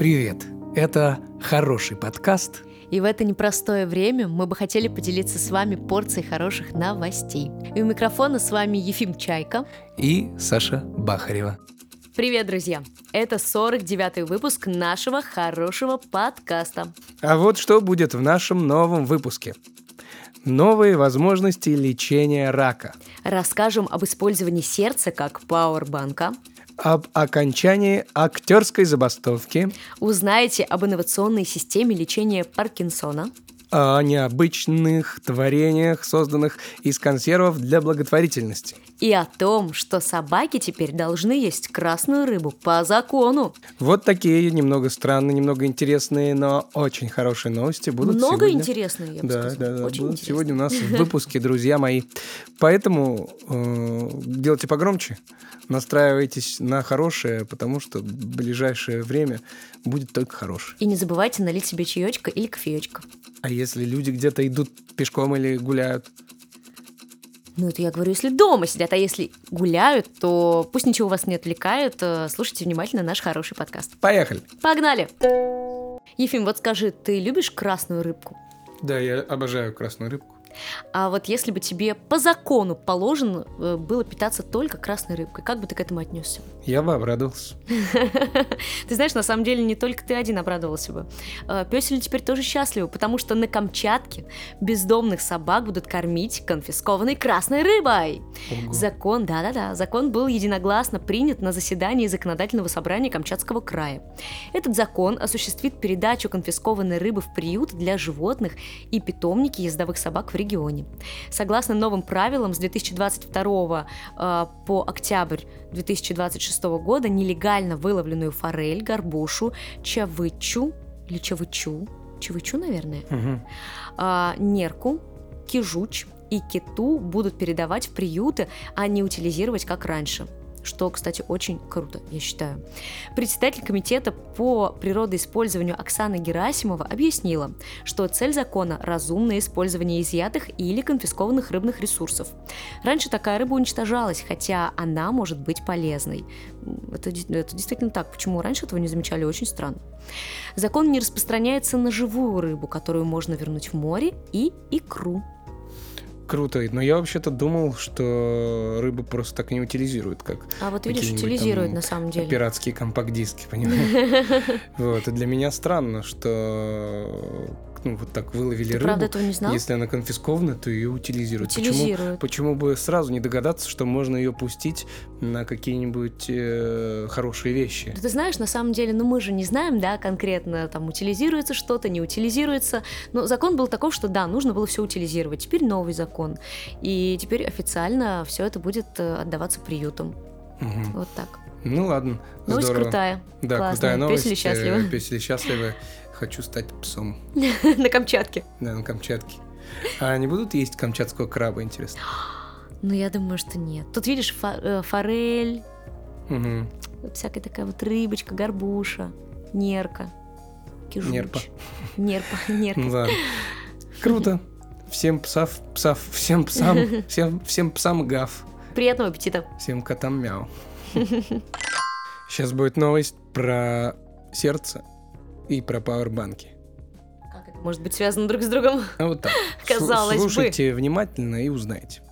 Привет! Это хороший подкаст. И в это непростое время мы бы хотели поделиться с вами порцией хороших новостей. И у микрофона с вами Ефим Чайка и Саша Бахарева. Привет, друзья! Это 49-й выпуск нашего хорошего подкаста. А вот что будет в нашем новом выпуске. Новые возможности лечения рака. Расскажем об использовании сердца как пауэрбанка. Об окончании актерской забастовки. Узнаете об инновационной системе лечения Паркинсона о необычных творениях, созданных из консервов для благотворительности. И о том, что собаки теперь должны есть красную рыбу по закону. Вот такие немного странные, немного интересные, но очень хорошие новости будут Много сегодня. интересные, я бы да, сказала. Да, да, Очень будут сегодня у нас в выпуске, друзья мои. Поэтому э, делайте погромче, настраивайтесь на хорошее, потому что в ближайшее время будет только хорошее. И не забывайте налить себе чаечка или кофеечка. А если люди где-то идут пешком или гуляют? Ну, это я говорю, если дома сидят, а если гуляют, то пусть ничего вас не отвлекает. э, Слушайте внимательно наш хороший подкаст. Поехали! Погнали! Ефим, вот скажи, ты любишь красную рыбку? Да, я обожаю красную рыбку. А вот если бы тебе по закону положено э, было питаться только красной рыбкой, как бы ты к этому отнесся? Я бы обрадовался. Ты знаешь, на самом деле не только ты один обрадовался бы. Э, Пёсели теперь тоже счастливы, потому что на Камчатке бездомных собак будут кормить конфискованной красной рыбой. Ого. Закон, да-да-да, закон был единогласно принят на заседании законодательного собрания Камчатского края. Этот закон осуществит передачу конфискованной рыбы в приют для животных и питомники ездовых собак в регионе. Согласно новым правилам, с 2022 э, по октябрь 2026 года нелегально выловленную форель, горбушу, чавычу или чавычу, чавычу, наверное, а, нерку, кижуч и киту будут передавать в приюты, а не утилизировать как раньше. Что, кстати, очень круто, я считаю. Председатель комитета по природоиспользованию Оксана Герасимова объяснила, что цель закона – разумное использование изъятых или конфискованных рыбных ресурсов. Раньше такая рыба уничтожалась, хотя она может быть полезной. Это, это действительно так. Почему раньше этого не замечали, очень странно. Закон не распространяется на живую рыбу, которую можно вернуть в море, и икру. Круто. Но я вообще-то думал, что рыбу просто так не утилизируют, как А вот видишь, утилизируют там на самом деле. пиратские компакт-диски, понимаешь? Вот. И для меня странно, что ну, вот так выловили Ты рыбу. правда этого не знал? Если она конфискована, то ее утилизируют. Почему, Утилизируют. почему бы сразу не догадаться, что можно ее пустить на какие-нибудь э, хорошие вещи? Да ты знаешь, на самом деле, ну мы же не знаем, да, конкретно там утилизируется что-то, не утилизируется. Но закон был таков, что да, нужно было все утилизировать. Теперь новый закон. И теперь официально все это будет э, отдаваться приютам. Мгм. Вот так. Ну ладно, Новость здорово. крутая. Да, Классно. крутая новость. Песели э, счастливы. Песели счастливы. Хочу стать псом. На Камчатке. Да, на Камчатке. А они будут есть камчатского краба, интересно? Ну, я думаю, что нет. Тут видишь э, форель, всякая такая вот рыбочка, горбуша, нерка, кижуч. Нерпа. Нерпа, нерка. Круто. Всем псов, псов, всем псам, всем, всем псам гав, Приятного аппетита. всем котам мяу. Сейчас будет новость про сердце и про пауэрбанки. Как это может быть связано друг с другом? А вот так. Казалось бы. Слушайте внимательно и узнаете.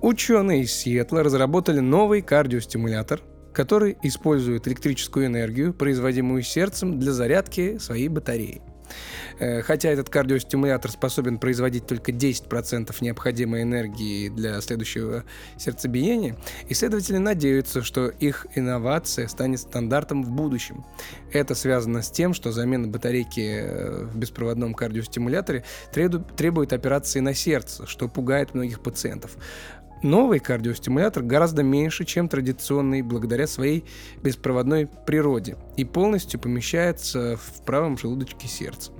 Ученые из Сиэтла разработали новый кардиостимулятор, который использует электрическую энергию, производимую сердцем для зарядки своей батареи. Э, Хотя этот кардиостимулятор способен производить только 10% необходимой энергии для следующего сердцебиения, исследователи надеются, что их инновация станет стандартом в будущем. Это связано с тем, что замена батарейки э, в беспроводном кардиостимуляторе требует операции на сердце, что пугает многих пациентов. Новый кардиостимулятор гораздо меньше, чем традиционный, благодаря своей беспроводной природе, и полностью помещается в правом желудочке сердца.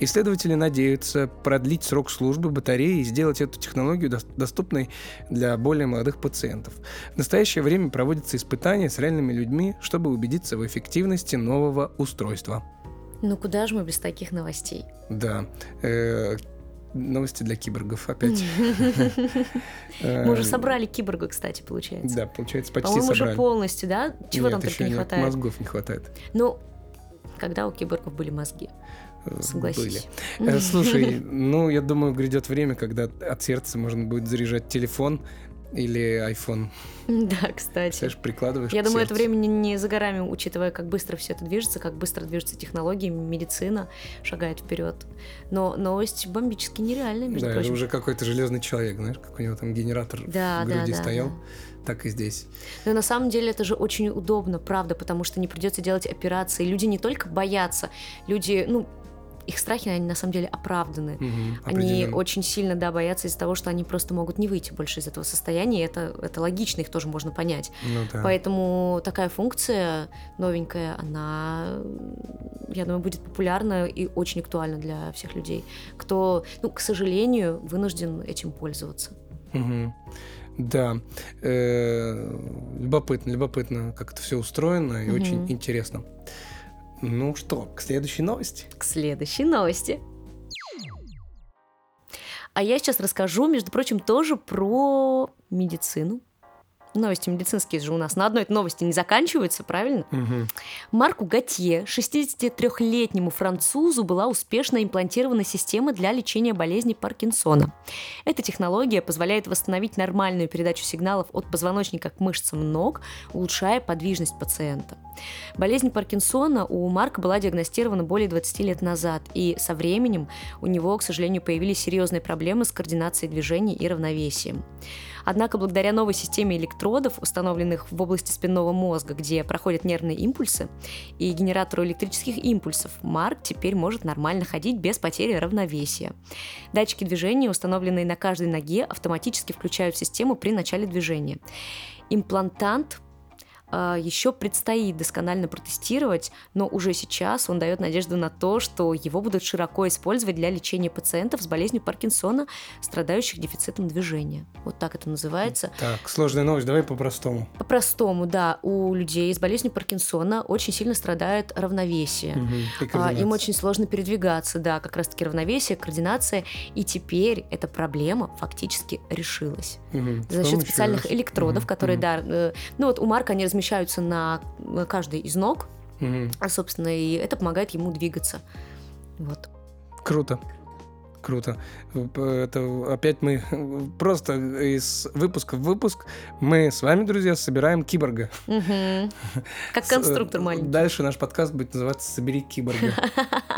Исследователи надеются продлить срок службы батареи и сделать эту технологию дос- доступной для более молодых пациентов. В настоящее время проводятся испытания с реальными людьми, чтобы убедиться в эффективности нового устройства. Ну куда же мы без таких новостей? Да. Новости для киборгов опять. Э, Мы уже собрали киборга, кстати, получается. Да, получается, почти По-моему, уже собрали. полностью, да? Чего там только не хватает? мозгов не хватает. Ну, когда у киборгов были мозги. Э, Согласись. Были. Э, Слушай, ну, я думаю, грядет время, когда от сердца можно будет заряжать телефон или iPhone. Да, кстати. Знаешь, прикладываешь Я думаю, это сердцу. время не- не за горами, учитывая, как быстро все это движется, как быстро движутся технологии, медицина шагает вперед. Но новость бомбически нереальная, между Да, это прочим. уже какой-то железный человек, знаешь, как у него там генератор Да, в да, груди да, стоял, да. так и здесь. Но на самом деле это же очень удобно, правда, потому что не придется делать операции. Люди не только боятся, люди, ну, их страхи, они на самом деле оправданы. Мгм, Они очень сильно, да, боятся из-за того, что они просто могут не выйти больше из этого состояния, и это, это логично, их тоже можно понять. Ну да. Поэтому такая функция новенькая, она, я думаю, будет популярна и очень актуальна для всех людей, кто, ну, к сожалению, вынужден этим пользоваться. Мгм. Да. Э, Любопытно, любопытно, как это все устроено и Мгм. очень интересно. Ну что, к следующей новости. К следующей новости. А я сейчас расскажу, между прочим, тоже про медицину. Новости медицинские же у нас на одной новости не заканчиваются, правильно? Мгм. Марку Готье, 63-летнему французу, была успешно имплантирована система для лечения болезни Паркинсона. Эта технология позволяет восстановить нормальную передачу сигналов от позвоночника к мышцам ног, улучшая подвижность пациента. Болезнь Паркинсона у Марка была диагностирована более 20 лет назад, и со временем у него, к сожалению, появились серьезные проблемы с координацией движений и равновесием. Однако благодаря новой системе электродов, установленных в области спинного мозга, где проходят нервные импульсы, и генератору электрических импульсов, Марк теперь может нормально ходить без потери равновесия. Датчики движения, установленные на каждой ноге, автоматически включают систему при начале движения. Имплантант еще предстоит досконально протестировать, но уже сейчас он дает надежду на то, что его будут широко использовать для лечения пациентов с болезнью Паркинсона, страдающих дефицитом движения. Вот так это называется. Так, сложная новость, давай по-простому. По-простому, да, у людей с болезнью Паркинсона очень сильно страдает равновесие. И А, Им очень сложно передвигаться, да, как раз-таки равновесие, координация. И теперь эта проблема фактически решилась. С За счет специальных раз- электродов, Мгм, которые, мгм, да, э, ну вот у Марка они размещаются на э, каждой из ног, мгм. а, собственно, и это помогает ему двигаться. Вот. Круто. Круто. Это опять мы просто из выпуска в выпуск мы с вами, друзья, собираем киборга. Как конструктор э, маленький. Дальше наш подкаст будет называться «Собери киборга».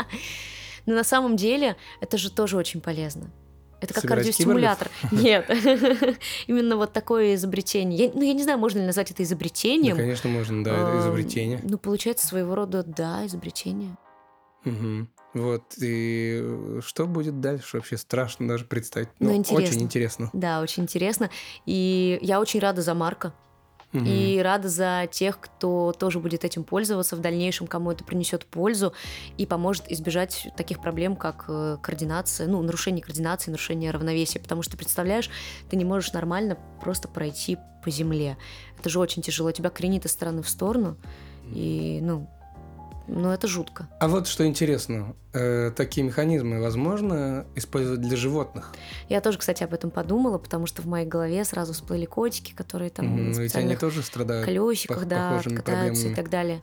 Но на самом деле это же тоже очень полезно. Это как Собирать кардиостимулятор. Нет. Именно вот такое изобретение. Я- ну, я не знаю, можно ли назвать это Да, изобретением. конечно, можно, да, это изобретение. Ну, получается, своего рода, да, изобретение. Мгм. Вот, и э, что будет дальше, вообще страшно даже представить. Ну, Ну, интересно. очень интересно. Да, очень интересно. И я очень рада за Марка. И рада за тех, кто тоже будет этим пользоваться в дальнейшем, кому это принесет пользу и поможет избежать таких проблем, как э, координация, ну, нарушение координации, нарушение равновесия. Потому что, представляешь, ты не можешь нормально просто пройти по земле. Это же очень тяжело. Тебя кренит из стороны в сторону. И, ну, ну это жутко. А вот что интересно, э, такие механизмы возможно использовать для животных? Я тоже, кстати, об этом подумала, потому что в моей голове сразу всплыли котики, которые там на Ведь они тоже страдают. колесиках, да, катаются и так далее.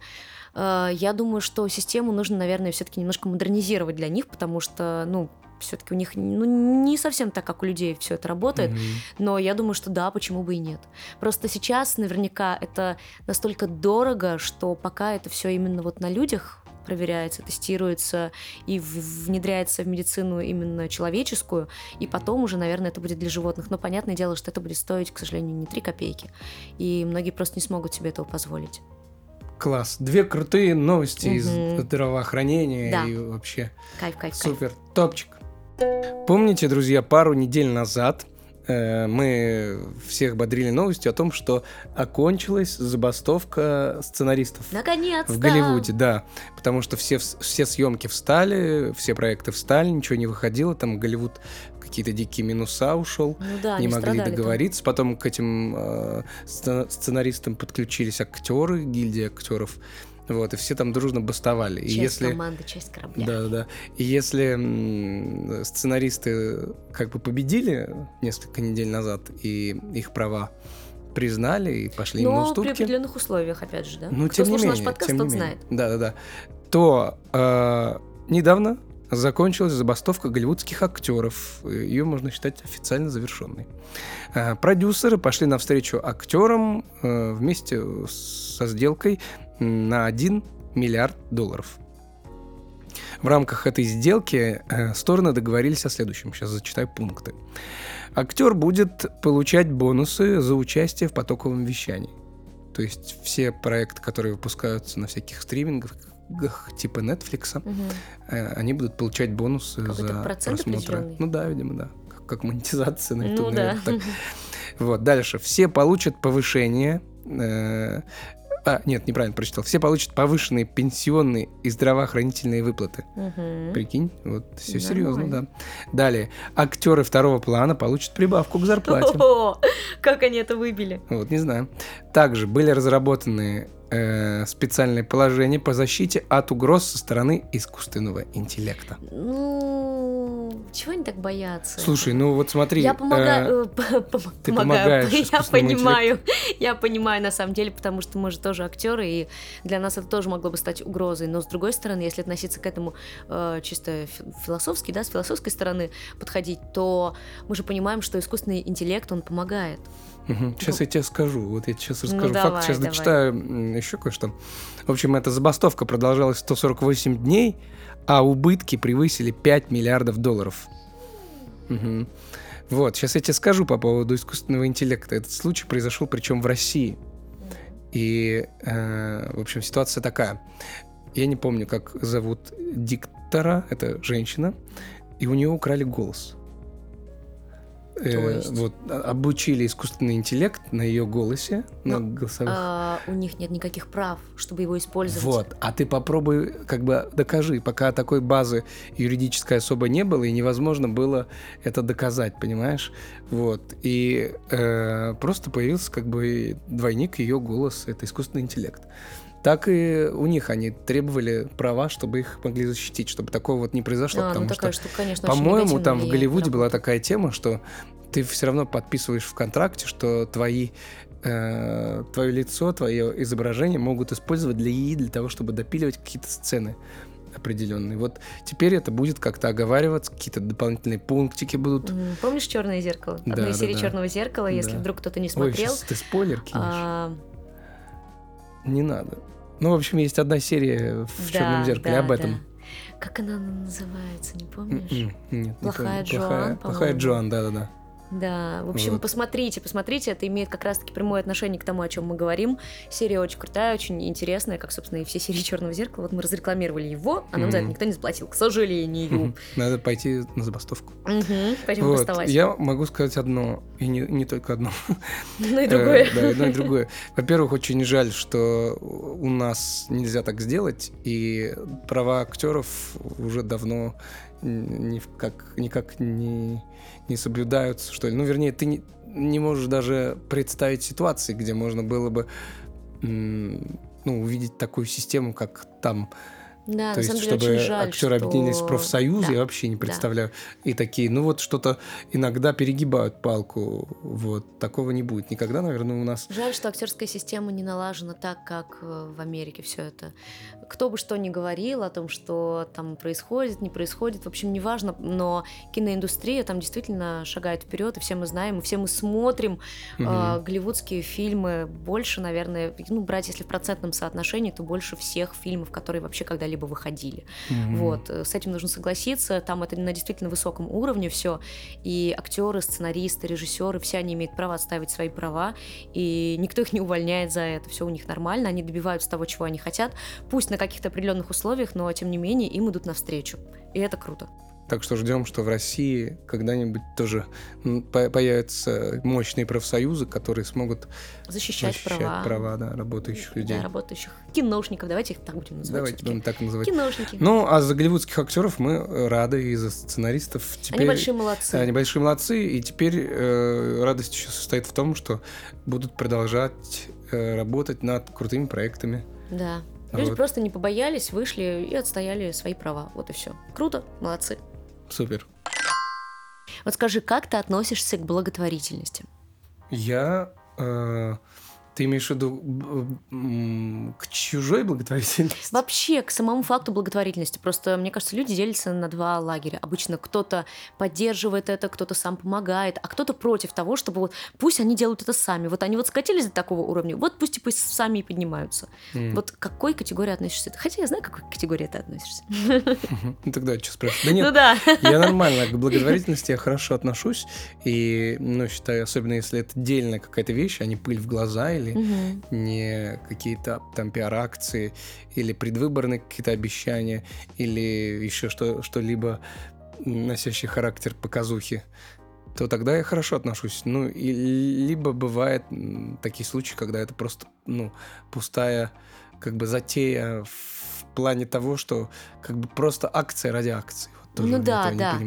Э, Я думаю, что систему нужно, наверное, все-таки немножко модернизировать для них, потому что, ну, все-таки у них ну, не совсем так, как у людей все это работает. Мгм. Но я думаю, что да, почему бы и нет. Просто сейчас наверняка это настолько дорого, что пока это все именно вот на людях проверяется, тестируется и внедряется в медицину именно человеческую, и потом уже, наверное, это будет для животных. Но понятное дело, что это будет стоить, к сожалению, не 3 копейки. И многие просто не смогут себе этого позволить. Класс. Две крутые новости из Мгм. здравоохранения Да. и вообще Кайф, кайф, кайф. супер. Топчик. Помните, друзья, пару недель назад э, мы всех бодрили новостью о том, что окончилась забастовка сценаристов. Наконец-то! В Голливуде, да. Потому что все, вс- все съемки встали, все проекты встали, ничего не выходило. Там Голливуд какие-то дикие минуса ушел. Ну да, не могли страдали там. договориться. Потом к этим э, сцена- сценаристам подключились актеры, гильдия актеров. Вот, и все там дружно бастовали. И Часть если... команды, часть корабля. Да, да. И если сценаристы как бы победили несколько недель назад и их права, признали и пошли им на Но при уступки. определенных условиях, опять же, да? Ну, Кто тем не менее, наш подкаст, тем не менее. знает. Да-да-да. То э, недавно закончилась забастовка голливудских актеров. Ее можно считать официально завершенной. Э, продюсеры пошли навстречу актерам э, вместе со сделкой на 1 миллиард долларов. В рамках этой сделки э, стороны договорились о следующем. Сейчас зачитаю пункты. Актер будет получать бонусы за участие в потоковом вещании. То есть все проекты, которые выпускаются на всяких стримингах, типа Netflix, э, они будут получать бонусы Какой-то за просмотры. Ну да, видимо, да. Как, как монетизация на YouTube, Ну да. так. Вот, дальше. Все получат повышение. А, нет, неправильно прочитал. Все получат повышенные пенсионные и здравоохранительные выплаты. Мгм. Прикинь, вот все серьезно, да. Нормально. Далее. Актеры второго плана получат прибавку к зарплате. О, Как они это выбили? Вот, не знаю. Также были разработаны э, специальные положения по защите от угроз со стороны искусственного интеллекта. Ну, чего они так боятся? Слушай, ну вот смотри. Я э, помогаю, э, п- ты помогаю. помогаешь Я понимаю, я понимаю на самом деле, потому что мы же тоже актеры, и для нас это тоже могло бы стать угрозой. Но с другой стороны, если относиться к этому э, чисто фи- философски, да, с философской стороны подходить, то мы же понимаем, что искусственный интеллект он помогает. Сейчас я тебе скажу. Вот я сейчас Ну, расскажу давай, факт. Сейчас давай. дочитаю еще кое-что. В общем, эта забастовка продолжалась 148 дней, а убытки превысили 5 миллиардов долларов. Мгм. Вот, сейчас я тебе скажу по поводу искусственного интеллекта. Этот случай произошел, причем в России. И, э, в общем, ситуация такая. Я не помню, как зовут диктора, это женщина, и у нее украли голос. Э, есть? вот а- обучили искусственный интеллект на ее голосе, на Ну, голосовых. А, у них нет никаких прав, чтобы его использовать. Вот, а ты попробуй, как бы докажи, пока такой базы юридической особо не было, и невозможно было это доказать, понимаешь? Вот, и э, просто появился как бы двойник ее голоса, это искусственный интеллект. Так и у них они требовали права, чтобы их могли защитить, чтобы такого вот не произошло, А, потому ну что, штука, конечно, по-моему, там в Голливуде была такая тема, что ты все равно подписываешь в контракте, что твои э, твое лицо, твое изображение могут использовать для ИИ, для того, чтобы допиливать какие-то сцены определенные. Вот теперь это будет как-то оговариваться, какие-то дополнительные пунктики будут. Помнишь черное зеркало? Да, Одна из да, серий да. Черного зеркала, если Да. вдруг кто-то не Ой, смотрел. сейчас ты спойлер кинешь. а, Не надо. Ну, в общем, есть одна серия в да, черном зеркале да, об этом. да. Как она называется, не помнишь? М-м, Нет, не Плохая помню. Джоан, Плохая, плохая. Джоан, да-да-да. Да, в общем, Вот. посмотрите, посмотрите, это имеет как раз-таки прямое отношение к тому, о чем мы говорим. Серия очень крутая, очень интересная, как, собственно, и все серии Черного зеркала. Вот мы разрекламировали его, а нам за это никто не заплатил, к сожалению. Надо пойти на забастовку. Пойдем Вот. бастовать. Я могу сказать одно, и не, не только одно. Ну и Э, другое. Да, одно и другое. Во-первых, очень жаль, что у нас нельзя так сделать, и права актеров уже давно в как, никак не, не соблюдаются, что ли. Ну, вернее, ты не, не можешь даже представить ситуации, где можно было бы ну, увидеть такую систему, как там. Да, То есть, деле чтобы жаль, актеры что- объединились в профсоюзы, Да. я вообще не да. представляю. И такие, ну вот что-то иногда перегибают палку. Вот такого не будет никогда, наверное, у нас. Жаль, что актерская система не налажена так, как э, в Америке все это. Кто бы что ни говорил о том, что там происходит, не происходит, в общем, неважно, но киноиндустрия там действительно шагает вперед, и все мы знаем, и все мы смотрим э, Мгм. голливудские фильмы больше, наверное, ну, брать если в процентном соотношении, то больше всех фильмов, которые вообще когда-либо выходили. Мгм. Вот, э, с этим нужно согласиться. Там это на действительно высоком уровне все. И актеры, сценаристы, режиссеры, все они имеют право отставить свои права. И никто их не увольняет за это. Все у них нормально. Они добиваются того, чего они хотят. Пусть на каких-то определенных условиях, но тем не менее им идут навстречу. И это круто. Так что ждем, что в России когда-нибудь тоже появятся мощные профсоюзы, которые смогут Защищать, защищать права. права да, работающих людей. Да, работающих киношников. Давайте их так будем называть. Давайте будем так называть. Киношники. Ну, а за голливудских актеров мы рады, и за сценаристов теперь... Они большие молодцы. Они большие молодцы, и теперь э, радость еще состоит в том, что будут продолжать э, работать над крутыми проектами. Да. Люди Вот. просто не побоялись, вышли и отстояли свои права. Вот и все. Круто, молодцы. Супер. Вот скажи, как ты относишься к благотворительности? Я э, ты имеешь в виду к чужой благотворительности? Вообще, к самому факту благотворительности. Просто, мне кажется, люди делятся на два лагеря. Обычно кто-то поддерживает это, кто-то сам помогает, а кто-то против того, чтобы вот пусть они делают это сами. Вот они вот скатились до такого уровня, вот пусть и пусть сами и поднимаются. М. Вот к какой категории относишься? Хотя я знаю, к какой категории ты относишься. Ну тогда что спрашивать? Да нет, Ну да. Я нормально к благотворительности я хорошо отношусь. И, ну, считаю, особенно если это дельная какая-то вещь, а не пыль в глаза или Мгм. не какие-то там пиар-акции или предвыборные какие-то обещания или еще что, что-либо носящий характер показухи, то тогда я хорошо отношусь. Ну, и либо бывает м, такие случаи, когда это просто, ну, пустая как бы затея в плане того, что как бы просто акция ради акции. Тоже Ну да, да.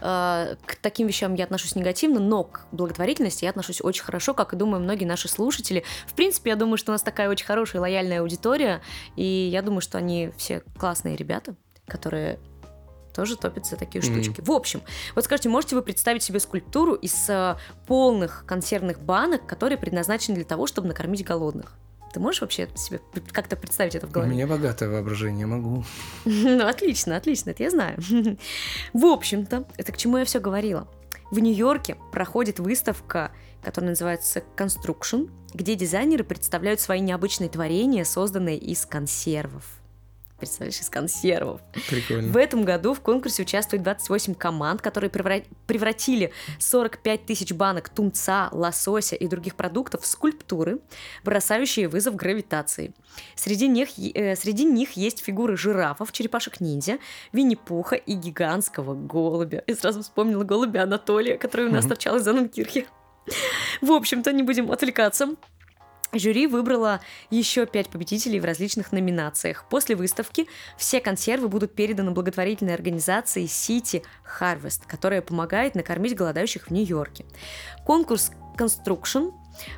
А, К таким вещам я отношусь негативно, но к благотворительности я отношусь очень хорошо, как и думаю многие наши слушатели. В принципе, я думаю, что у нас такая очень хорошая, лояльная аудитория, и я думаю, что они все классные ребята, которые тоже топят за такие Мгм. штучки. В общем, вот скажите, можете вы представить себе скульптуру из э, полных консервных банок, которые предназначены для того, чтобы накормить голодных? Ты можешь вообще себе как-то представить это в У голове? меня богатое воображение, могу. Ну, отлично, отлично, это я знаю. В общем-то, это к чему я все говорила. В Нью-Йорке проходит выставка, которая называется Construction, где дизайнеры представляют свои необычные творения, созданные из консервов. Представляешь, из консервов. Прикольно. В этом году в конкурсе участвует 28 команд, которые превра- превратили 45 тысяч банок тунца, лосося и других продуктов в скульптуры, бросающие вызов гравитации. Среди них, э, среди них есть фигуры жирафов, черепашек-ниндзя, Винни-Пуха и гигантского голубя. И сразу вспомнила голубя Анатолия, который у нас Мгм. торчал из Анненкирхе. В общем-то, не будем отвлекаться. Жюри выбрало еще пять победителей в различных номинациях. После выставки все консервы будут переданы благотворительной организации City Harvest, которая помогает накормить голодающих в Нью-Йорке. Конкурс Construction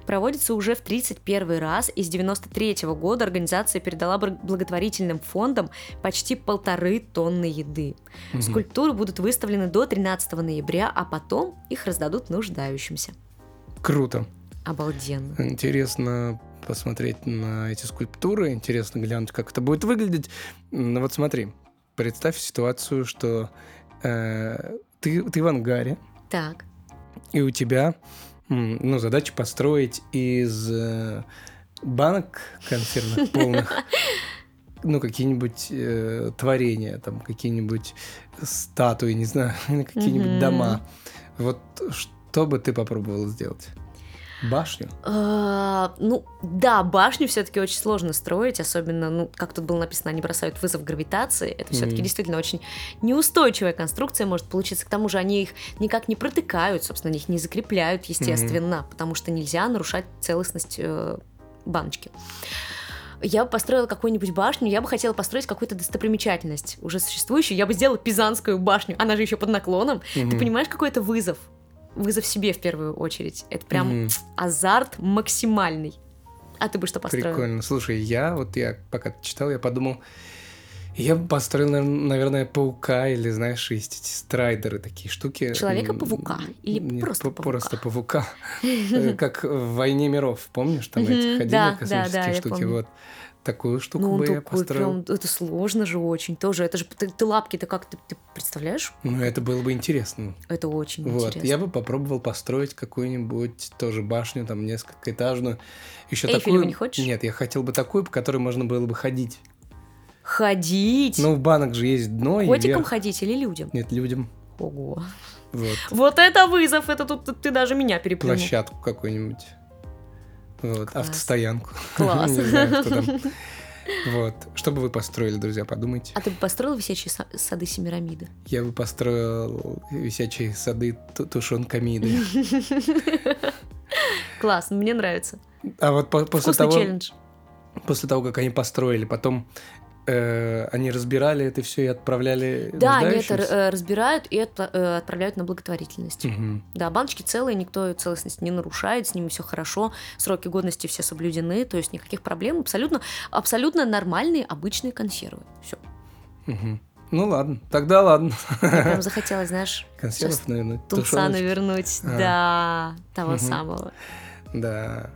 проводится уже в 31 раз, и с 93 года организация передала благотворительным фондам почти полторы тонны еды. Мгм. Скульптуры будут выставлены до 13 ноября, а потом их раздадут нуждающимся. Круто. Обалденно. Интересно посмотреть на эти скульптуры, интересно глянуть, как это будет выглядеть. Ну вот смотри, представь ситуацию, что э, ты, ты в ангаре, Так. и у тебя ну, задача построить из э, банок консервных полных ну, какие-нибудь э, творения, там, какие-нибудь статуи, не знаю, какие-нибудь дома. Вот что бы ты попробовал сделать? Башню? А, ну, да, башню все-таки очень сложно строить, особенно, ну, как тут было написано, они бросают вызов гравитации. Это все-таки действительно очень неустойчивая конструкция может получиться. К тому же они их никак не протыкают, собственно, их не закрепляют, естественно, потому что нельзя нарушать целостность э, баночки. Я бы построила какую-нибудь башню, я бы хотела построить какую-то достопримечательность уже существующую. Я бы сделала Пизанскую башню, она же еще под наклоном. Ты Мгм. понимаешь, какой это вызов? Вызов себе в первую очередь. Это прям Мгм. азарт максимальный. А ты бы что построил? Прикольно. Слушай, я вот я пока читал, я подумал, я бы построил, навер- наверное, паука или, знаешь, есть эти страйдеры, такие штуки. Человека-паука или нет, просто паука? Просто паука. Э, Как в «Войне миров», помнишь, там эти ходили космические штуки, вот. Такую штуку Ну, бы я такой построил. прям, это сложно же очень. Тоже, это же, ты, ты лапки-то как, ты, ты представляешь? Ну, это было бы интересно. Это очень Вот, интересно. я бы попробовал построить какую-нибудь тоже башню, там, несколько этажную. Еще Эйфелеву такую... не хочешь? Нет, я хотел бы такую, по которой можно было бы ходить. Ходить? Ну, в банок же есть дно и Котикам вверх. ходить или людям? Нет, людям. Ого. Вот. Вот это вызов, это тут ты даже меня переплюнул. Площадку какую-нибудь. Вот, Класс. автостоянку. Класс. Не знаю, что там. Вот. Что бы вы построили, друзья, подумайте. А ты бы построил висячие са- сады Семирамиды? Я бы построил висячие сады ту- тушенкамиды. Класс, мне нравится. А вот по- после Вкусный того, челлендж. после того, как они построили, потом э, они разбирали это все и отправляли Да, они это э, разбирают и э, отправляют на благотворительность. Мгм. Да, баночки целые, никто ее целостность не нарушает, с ними все хорошо, сроки годности все соблюдены, то есть никаких проблем, абсолютно, абсолютно нормальные, обычные консервы. Все. Мгм. Ну ладно, тогда ладно. Мне прям захотелось, знаешь, Консервов, наверное, тунца тушёночки. навернуть, А. да, того Мгм. самого. Да.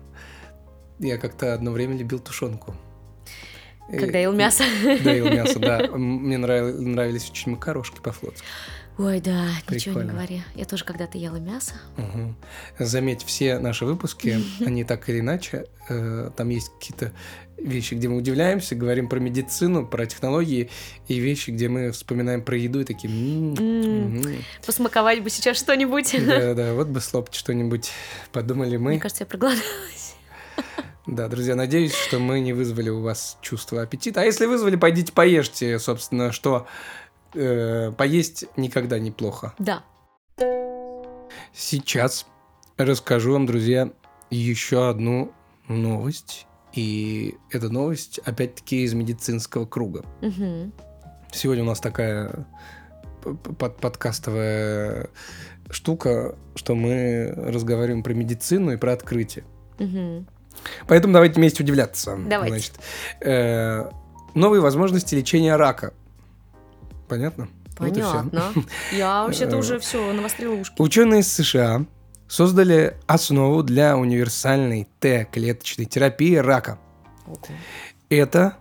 Я как-то одно время любил тушенку. Когда ел мясо. Да, ел мясо, да. Мне нравились очень макарошки по-флотски. Ой, да, ничего не говори. Я тоже когда-то ела мясо. Угу. Заметь, все наши выпуски, они так или иначе, э, там есть какие-то вещи, где мы удивляемся, говорим про медицину, про технологии, и вещи, где мы вспоминаем про еду и такие... Посмаковать бы сейчас что-нибудь. Да-да, вот бы слопать что-нибудь, подумали мы. Мне кажется, я проголодалась. Да, друзья, надеюсь, что мы не вызвали у вас чувство аппетита. А если вызвали, пойдите поешьте, собственно, что э, поесть никогда неплохо. Да. Сейчас расскажу вам, друзья, еще одну новость. И эта новость, опять-таки, из медицинского круга. Угу. Сегодня у нас такая под подкастовая штука, что мы разговариваем про медицину и про открытие. Угу. Поэтому давайте вместе удивляться. Давайте. Значит, э, новые возможности лечения рака. Понятно? Понятно. Вот Я вообще-то уже все навострила ушки. Ученые из США создали основу для универсальной Т-клеточной терапии рака. Okay. Это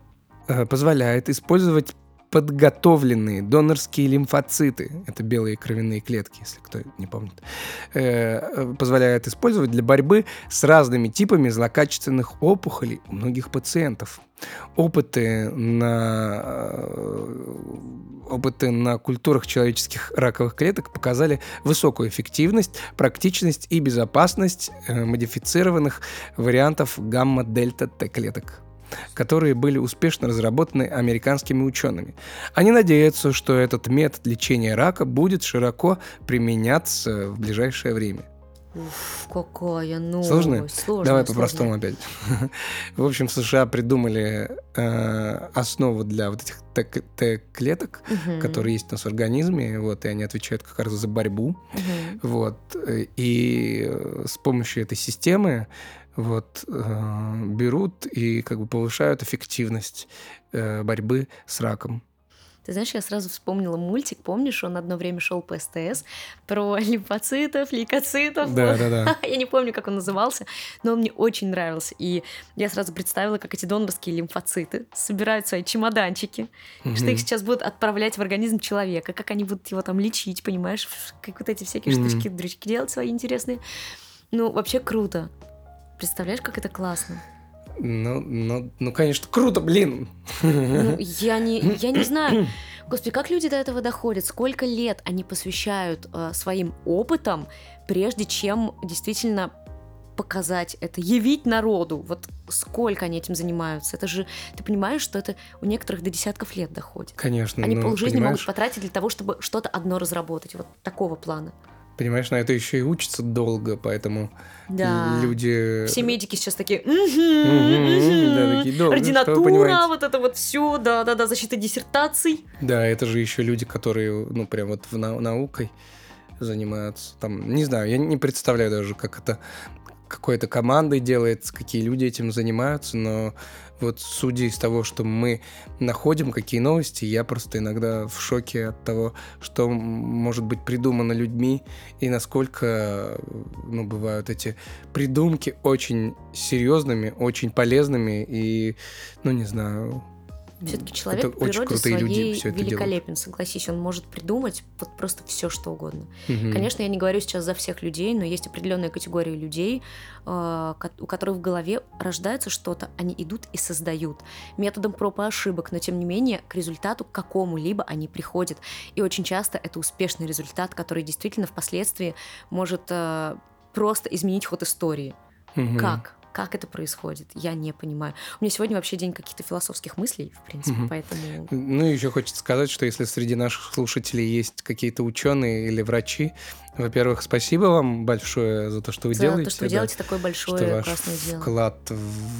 э, позволяет использовать подготовленные донорские лимфоциты, это белые кровяные клетки, если кто не помнит, э, позволяет использовать для борьбы с разными типами злокачественных опухолей у многих пациентов. Опыты на э, опыты на культурах человеческих раковых клеток показали высокую эффективность, практичность и безопасность э, модифицированных вариантов гамма-дельта Т-клеток которые были успешно разработаны американскими учеными. Они надеются, что этот метод лечения рака будет широко применяться в ближайшее время. Уф, какая новость. Сложно? Сложно. Давай по-простому опять. В общем, США придумали э, основу для вот этих Т-клеток, Мгм. которые есть у нас в организме, вот, и они отвечают как раз за борьбу. Мгм. Вот. э, И э, с помощью этой системы вот, э, берут и как бы повышают эффективность э, борьбы с раком. Ты знаешь, я сразу вспомнила мультик, помнишь, он одно время шел по СТС про лимфоцитов, лейкоцитов. Да, да, да. Я не помню, как он назывался, но он мне очень нравился. И я сразу представила, как эти донорские лимфоциты собирают свои чемоданчики, что их сейчас будут отправлять в организм человека, как они будут его там лечить, понимаешь, как вот эти всякие Мгм. штучки, дрючки делать свои интересные. Ну, вообще круто. Представляешь, как это классно? Ну, ну, ну, конечно, круто, блин. Ну, я не, я не знаю. Господи, как люди до этого доходят? Сколько лет они посвящают э, своим опытам, прежде чем действительно показать это, явить народу? Вот сколько они этим занимаются? Это же, ты понимаешь, что это у некоторых до десятков лет доходит. Конечно. Они ну, полжизни понимаешь, могут потратить для того, чтобы что-то одно разработать, вот такого плана. Понимаешь, на это еще и учатся долго, поэтому Да. люди... Все медики сейчас такие, «Мгм, Мгм, да, мгм, такие, «Да, вы что, ординатура, понимаете?» вот это вот все, да-да-да, защита диссертаций. Да, это же еще люди, которые, ну, прям вот в нау- наукой занимаются. Там, не знаю, я не представляю даже, как это какой-то командой делается, какие люди этим занимаются, но вот судя из того, что мы находим, какие новости, я просто иногда в шоке от того, что может быть придумано людьми и насколько, ну, бывают эти придумки очень серьезными, очень полезными и, ну, не знаю, Все-таки человек это в природе крутые люди своей все это делают. великолепен, согласись, он может придумать вот просто все, что угодно. Мгм. Конечно, я не говорю сейчас за всех людей, но есть определенная категория людей, э, у которых в голове рождается что-то, они идут и создают методом проб и ошибок, но тем не менее к результату какому-либо они приходят. И очень часто это успешный результат, который действительно впоследствии может э, просто изменить ход истории. Мгм. Как? Как это происходит? Я не понимаю. У меня сегодня вообще день каких-то философских мыслей, в принципе, Мгм. поэтому... Ну, еще хочется сказать, что если среди наших слушателей есть какие-то ученые или врачи, во-первых, спасибо вам большое за то, что вы За делаете. то, что вы да, делаете такое большое что ваш дело. вклад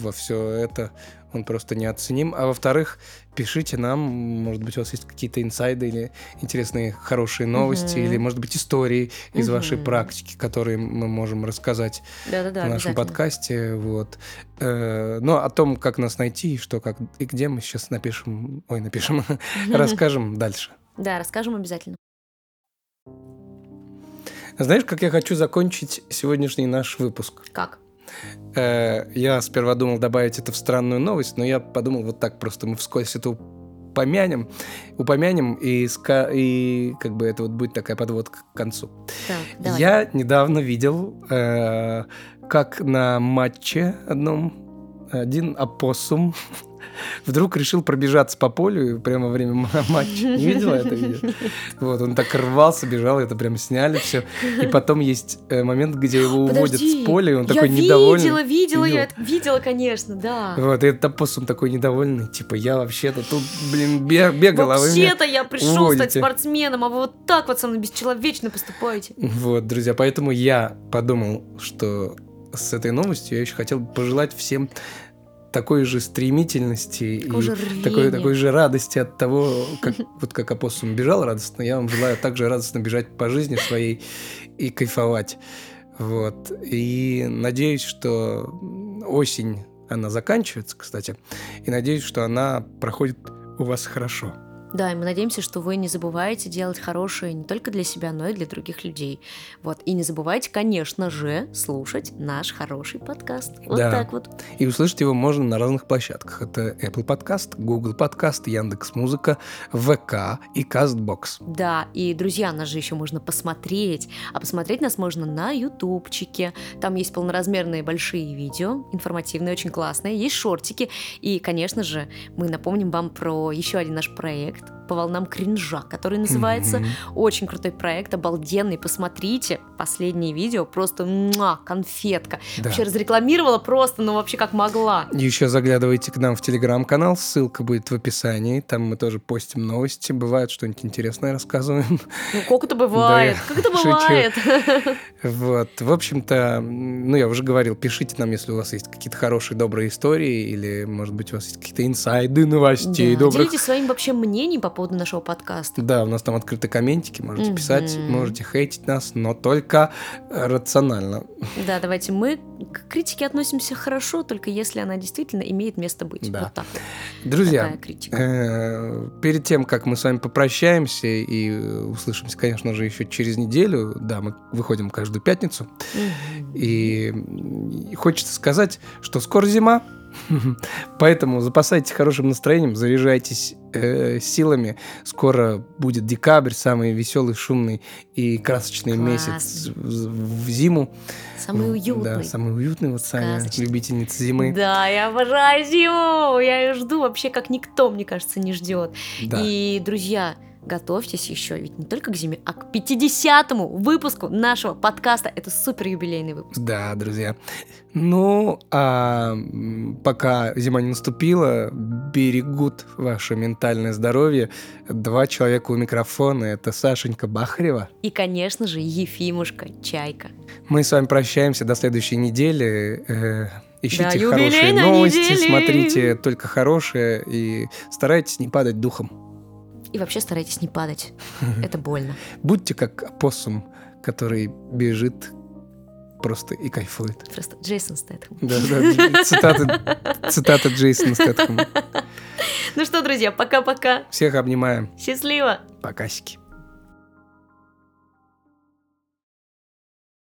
во все это, он просто неоценим. А во-вторых, пишите нам, может быть, у вас есть какие-то инсайды или интересные хорошие новости, Мгм. или, может быть, истории из вашей практики, которые мы можем рассказать Да-да-да, в нашем подкасте. Вот. Э, Но о том, как нас найти, что, как и где мы сейчас напишем, ой, напишем, расскажем дальше. Да, расскажем обязательно. Знаешь, как я хочу закончить сегодняшний наш выпуск? Как? Э, я сперва думал добавить это в странную новость, но я подумал вот так просто мы вскользь это упомянем, упомянем и, ска- и как бы это вот будет такая подводка к концу. Так, давай. Я недавно видел, э, как на матче одном один опоссум вдруг решил пробежаться по полю прямо во время ма- матча. Не видела это видео? Вот, он так рвался, бежал, это прям сняли все. И потом есть э, момент, где его уводят с поля, и он я такой недовольный. видела, видела, я Видела? конечно, да. Вот, и этот опоссум такой недовольный, типа, я вообще-то тут, блин, бе- бегал, а вы Вообще-то я пришел стать спортсменом, а вы вот так вот со мной бесчеловечно поступаете. Вот, друзья, поэтому я подумал, что с этой новостью я еще хотел пожелать всем такой же стремительности Такого и же такой, такой же радости от того, как вот как опоссум бежал радостно, я вам желаю также радостно бежать по жизни своей и кайфовать. Вот. И надеюсь, что осень, она заканчивается, кстати, и надеюсь, что она проходит у вас хорошо. Да, и мы надеемся, что вы не забываете делать хорошее не только для себя, но и для других людей. Вот. И не забывайте, конечно же, слушать наш хороший подкаст. Вот Да. так вот. И услышать его можно на разных площадках. Это Apple Podcast, Google Podcast, Яндекс.Музыка, ВК и Castbox. Да, и, друзья, нас же еще можно посмотреть. А посмотреть нас можно на ютубчике. Там есть полноразмерные большие видео, информативные, очень классные. Есть шортики. И, конечно же, мы напомним вам про еще один наш проект Geschichte. По волнам кринжа, который называется Мгм. Очень крутой проект, обалденный. Посмотрите последнее видео, просто муа, конфетка. Да. Вообще разрекламировала просто, ну вообще как могла. Еще заглядывайте к нам в телеграм-канал, ссылка будет в описании. Там мы тоже постим новости. Бывает что-нибудь интересное рассказываем. Ну как это бывает? Да, как это шучу. бывает? Вот. В общем-то, ну, я уже говорил, пишите нам, если у вас есть какие-то хорошие, добрые истории, или, может быть, у вас есть какие-то инсайды новостей Да, добрых. Делитесь своим вообще мнением по поводу нашего подкаста. Да, у нас там открыты комментики, можете Мгм. писать, можете хейтить нас, но только э, рационально. Да, давайте мы к критике относимся хорошо, только если она действительно имеет место быть. Да. Вот так. Друзья, э, перед тем, как мы с вами попрощаемся и э, услышимся, конечно же, еще через неделю, да, мы выходим каждую пятницу, и хочется сказать, что скоро зима, поэтому запасайтесь хорошим настроением, заряжайтесь э, силами. Скоро будет декабрь, самый веселый, шумный и красочный Классно. месяц в, в зиму. Самый уютный. Да, самый уютный, вот Саня, Сказочный. любительница зимы. Да, я обожаю зиму! Я ее жду вообще как никто, мне кажется, не ждет. Да. И, друзья, готовьтесь еще, ведь не только к зиме, а к 50-му выпуску нашего подкаста. Это супер юбилейный выпуск. Да, друзья. Ну, а пока зима не наступила, берегут ваше ментальное здоровье два человека у микрофона. Это Сашенька Бахарева. И, конечно же, Ефимушка Чайка. Мы с вами прощаемся до следующей недели. Э, Ищите Да, хорошие новости, недели. смотрите только хорошее и старайтесь не падать духом. И вообще старайтесь не падать. Это больно. Будьте как опоссум, который бежит просто и кайфует. Просто Джейсон Стэтхэм. Да, да, цитата, цитата Джейсона Стэтхэма. Ну что, друзья, пока-пока. Всех обнимаем. Счастливо! Покасики.